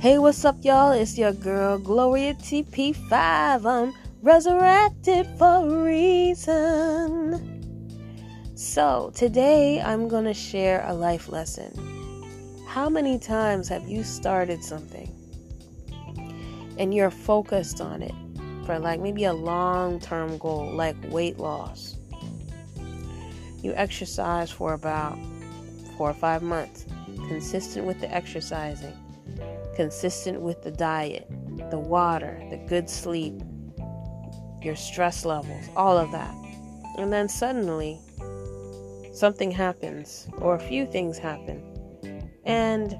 Hey, what's up, y'all? It's your girl Gloria TP5. I'm resurrected for a reason. So, today I'm going to share a life lesson. How many times have you started something and you're focused on it for like maybe a long term goal, like weight loss? You exercise for about four or five months, consistent with the exercising consistent with the diet, the water, the good sleep, your stress levels, all of that. And then suddenly, something happens, or a few things happen, and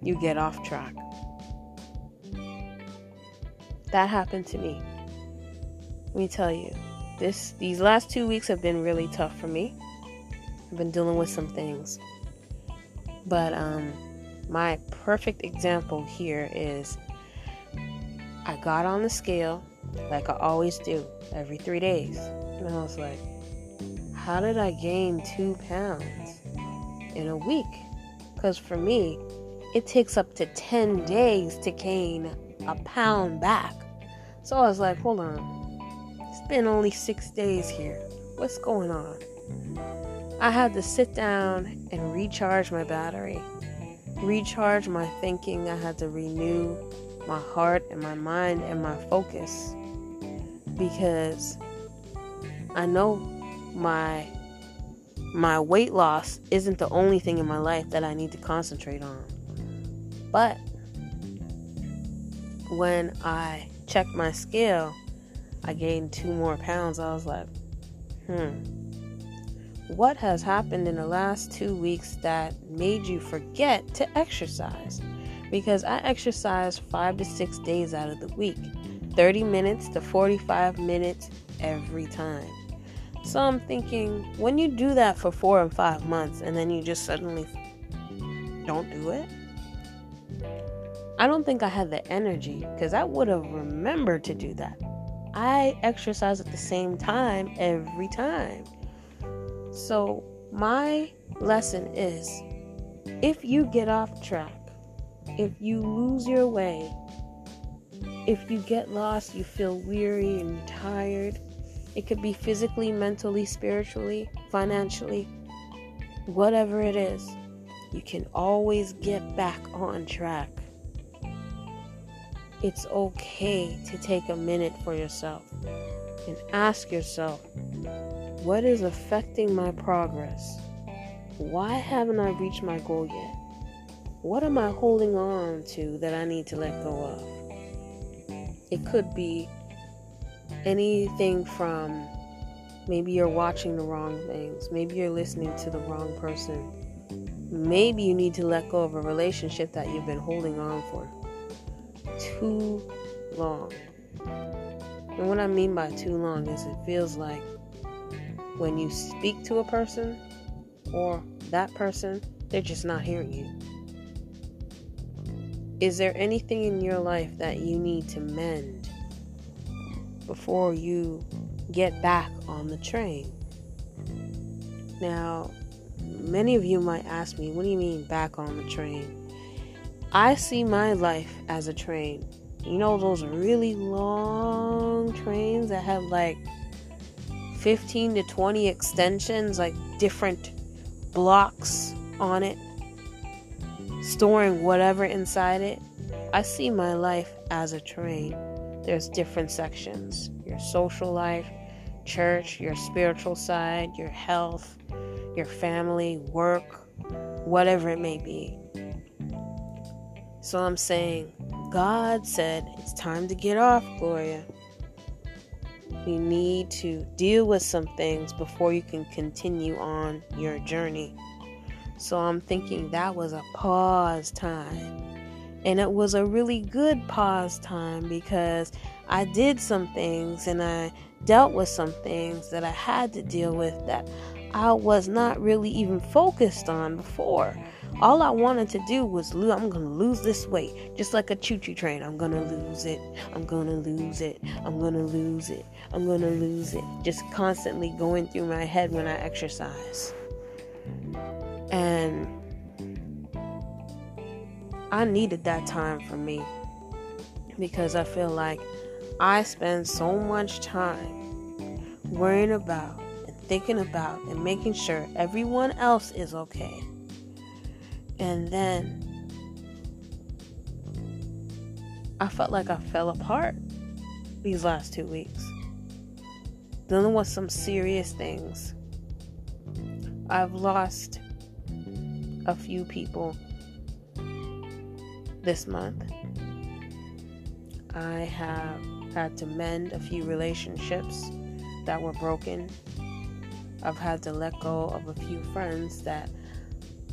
you get off track. That happened to me. Let me tell you, this these last two weeks have been really tough for me. I've been dealing with some things. But um my perfect example here is I got on the scale like I always do every three days. And I was like, how did I gain two pounds in a week? Because for me, it takes up to 10 days to gain a pound back. So I was like, hold on. It's been only six days here. What's going on? I had to sit down and recharge my battery recharge my thinking. I had to renew my heart and my mind and my focus because I know my my weight loss isn't the only thing in my life that I need to concentrate on. But when I checked my scale, I gained two more pounds. I was like, hmm what has happened in the last two weeks that made you forget to exercise? Because I exercise five to six days out of the week, 30 minutes to 45 minutes every time. So I'm thinking, when you do that for four and five months and then you just suddenly don't do it, I don't think I had the energy because I would have remembered to do that. I exercise at the same time every time. So, my lesson is if you get off track, if you lose your way, if you get lost, you feel weary and tired, it could be physically, mentally, spiritually, financially, whatever it is, you can always get back on track. It's okay to take a minute for yourself and ask yourself what is affecting my progress? Why haven't I reached my goal yet? What am I holding on to that I need to let go of? It could be anything from maybe you're watching the wrong things, maybe you're listening to the wrong person, maybe you need to let go of a relationship that you've been holding on for too long. And what I mean by too long is it feels like when you speak to a person or that person, they're just not hearing you. Is there anything in your life that you need to mend before you get back on the train? Now, many of you might ask me, what do you mean back on the train? I see my life as a train. You know, those really long trains that have like 15 to 20 extensions, like different blocks on it, storing whatever inside it. I see my life as a train. There's different sections your social life, church, your spiritual side, your health, your family, work, whatever it may be. So I'm saying, God said, it's time to get off, Gloria. You need to deal with some things before you can continue on your journey. So I'm thinking that was a pause time. And it was a really good pause time because I did some things and I dealt with some things that I had to deal with that I was not really even focused on before. All I wanted to do was lose. I'm gonna lose this weight, just like a choo-choo train. I'm gonna lose it. I'm gonna lose it. I'm gonna lose it. I'm gonna lose it. Just constantly going through my head when I exercise. And I needed that time for me because I feel like I spend so much time worrying about and thinking about and making sure everyone else is okay. And then I felt like I fell apart these last two weeks. Dealing with some serious things. I've lost a few people this month. I have had to mend a few relationships that were broken. I've had to let go of a few friends that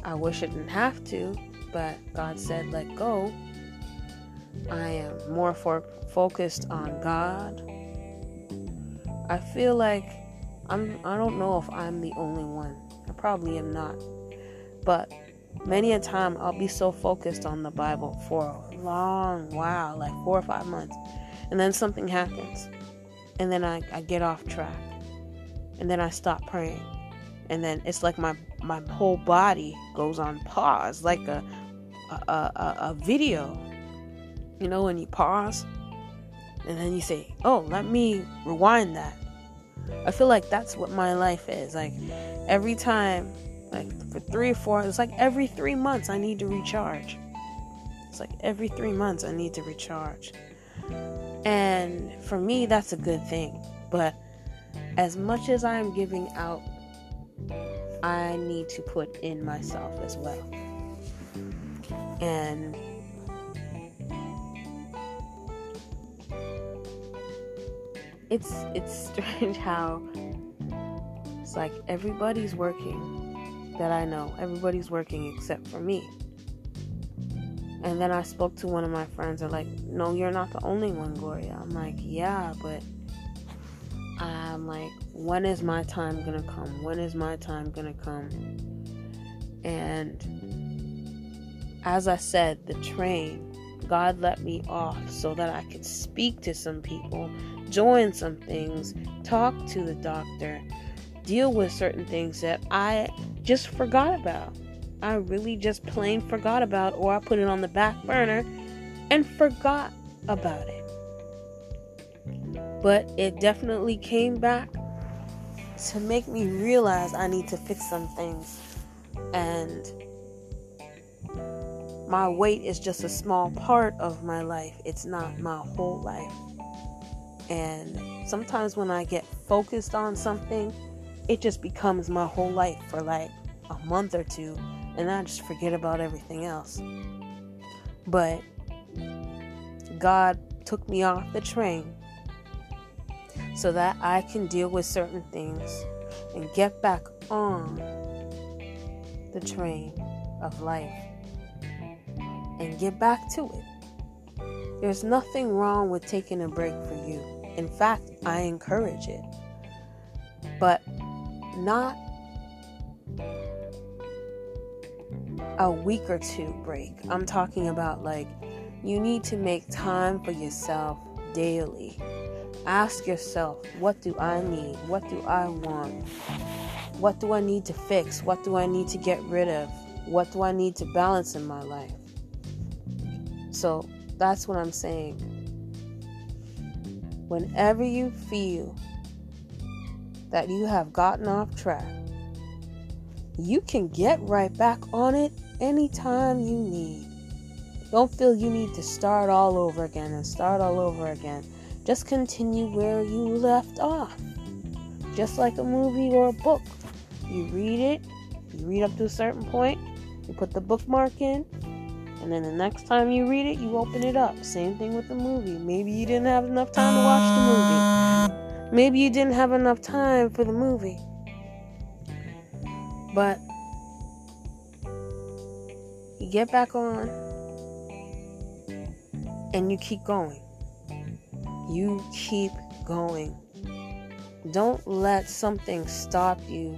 I wish I didn't have to, but God said let go. I am more for- focused on God. I feel like I'm I don't know if I'm the only one. I probably am not. But many a time I'll be so focused on the Bible for a long while, like four or five months, and then something happens, and then I, I get off track, and then I stop praying, and then it's like my my whole body goes on pause, like a a, a, a video, you know, when you pause, and then you say, "Oh, let me rewind that." I feel like that's what my life is. Like every time like for three or four it's like every three months i need to recharge it's like every three months i need to recharge and for me that's a good thing but as much as i'm giving out i need to put in myself as well and it's it's strange how it's like everybody's working that I know. Everybody's working except for me. And then I spoke to one of my friends and like, no, you're not the only one, Gloria. I'm like, yeah, but I'm like, when is my time gonna come? When is my time gonna come? And as I said, the train, God let me off so that I could speak to some people, join some things, talk to the doctor, deal with certain things that I just forgot about. I really just plain forgot about, or I put it on the back burner and forgot about it. But it definitely came back to make me realize I need to fix some things. And my weight is just a small part of my life, it's not my whole life. And sometimes when I get focused on something, it just becomes my whole life for like a month or two, and I just forget about everything else. But God took me off the train so that I can deal with certain things and get back on the train of life and get back to it. There's nothing wrong with taking a break for you. In fact, I encourage it. But not a week or two break. I'm talking about like you need to make time for yourself daily. Ask yourself, what do I need? What do I want? What do I need to fix? What do I need to get rid of? What do I need to balance in my life? So that's what I'm saying. Whenever you feel that you have gotten off track, you can get right back on it anytime you need. Don't feel you need to start all over again and start all over again. Just continue where you left off. Just like a movie or a book. You read it, you read up to a certain point, you put the bookmark in, and then the next time you read it, you open it up. Same thing with the movie. Maybe you didn't have enough time to watch the movie. Maybe you didn't have enough time for the movie. But you get back on and you keep going. You keep going. Don't let something stop you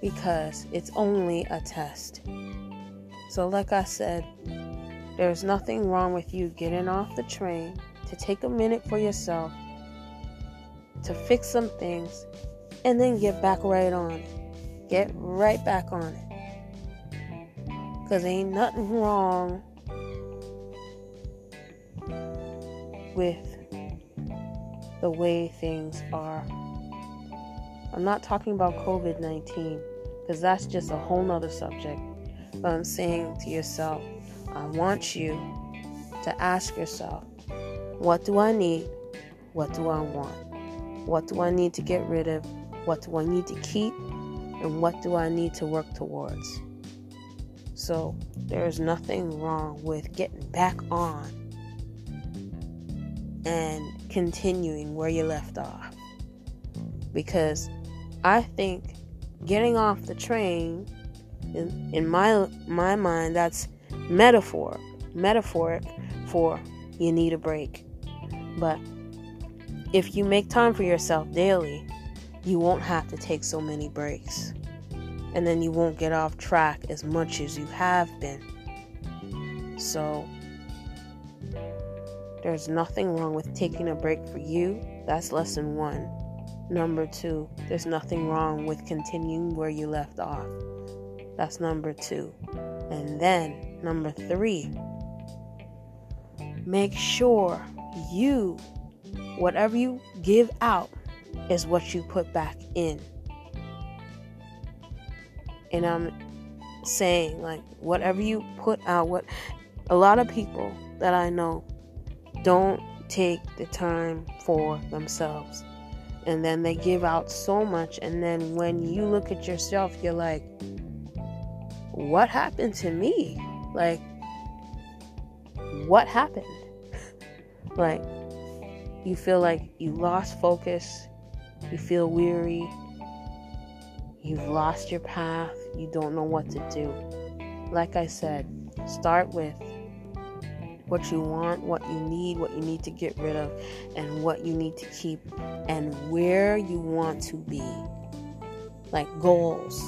because it's only a test. So, like I said, there's nothing wrong with you getting off the train to take a minute for yourself, to fix some things, and then get back right on. Get right back on it. Because ain't nothing wrong with the way things are. I'm not talking about COVID 19 because that's just a whole nother subject. But I'm saying to yourself, I want you to ask yourself, what do I need? What do I want? What do I need to get rid of? What do I need to keep? And what do I need to work towards? So there is nothing wrong with getting back on and continuing where you left off. Because I think getting off the train in, in my my mind that's metaphor metaphoric for you need a break. But if you make time for yourself daily, you won't have to take so many breaks. And then you won't get off track as much as you have been. So, there's nothing wrong with taking a break for you. That's lesson one. Number two, there's nothing wrong with continuing where you left off. That's number two. And then, number three, make sure you, whatever you give out, is what you put back in. And I'm saying, like, whatever you put out, what a lot of people that I know don't take the time for themselves. And then they give out so much. And then when you look at yourself, you're like, what happened to me? Like, what happened? like, you feel like you lost focus, you feel weary, you've lost your path, you don't know what to do. Like I said, start with what you want, what you need, what you need to get rid of, and what you need to keep, and where you want to be. Like goals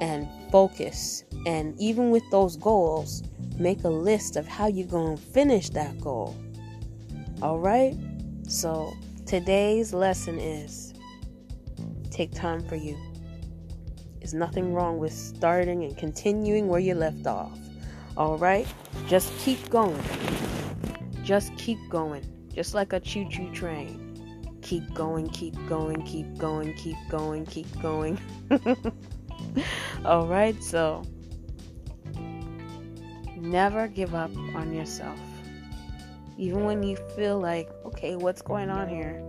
and focus. And even with those goals, make a list of how you're going to finish that goal. All right? So today's lesson is take time for you. There's nothing wrong with starting and continuing where you left off. All right? Just keep going. Just keep going. Just like a choo choo train. Keep going, keep going, keep going, keep going, keep going. All right? So never give up on yourself. Even when you feel like, okay, what's going on here?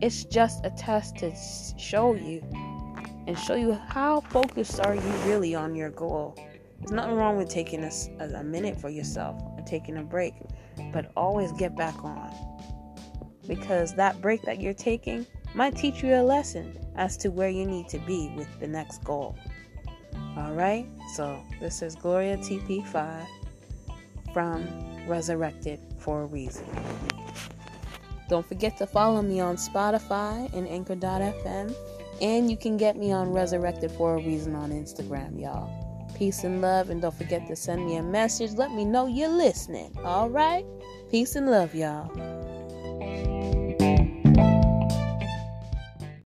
It's just a test to show you and show you how focused are you really on your goal. There's nothing wrong with taking a, a minute for yourself and taking a break, but always get back on. Because that break that you're taking might teach you a lesson as to where you need to be with the next goal. All right, so this is Gloria TP5 from Resurrected for a Reason. Don't forget to follow me on Spotify and Anchor.fm. And you can get me on Resurrected for a Reason on Instagram, y'all. Peace and love. And don't forget to send me a message. Let me know you're listening. All right? Peace and love, y'all.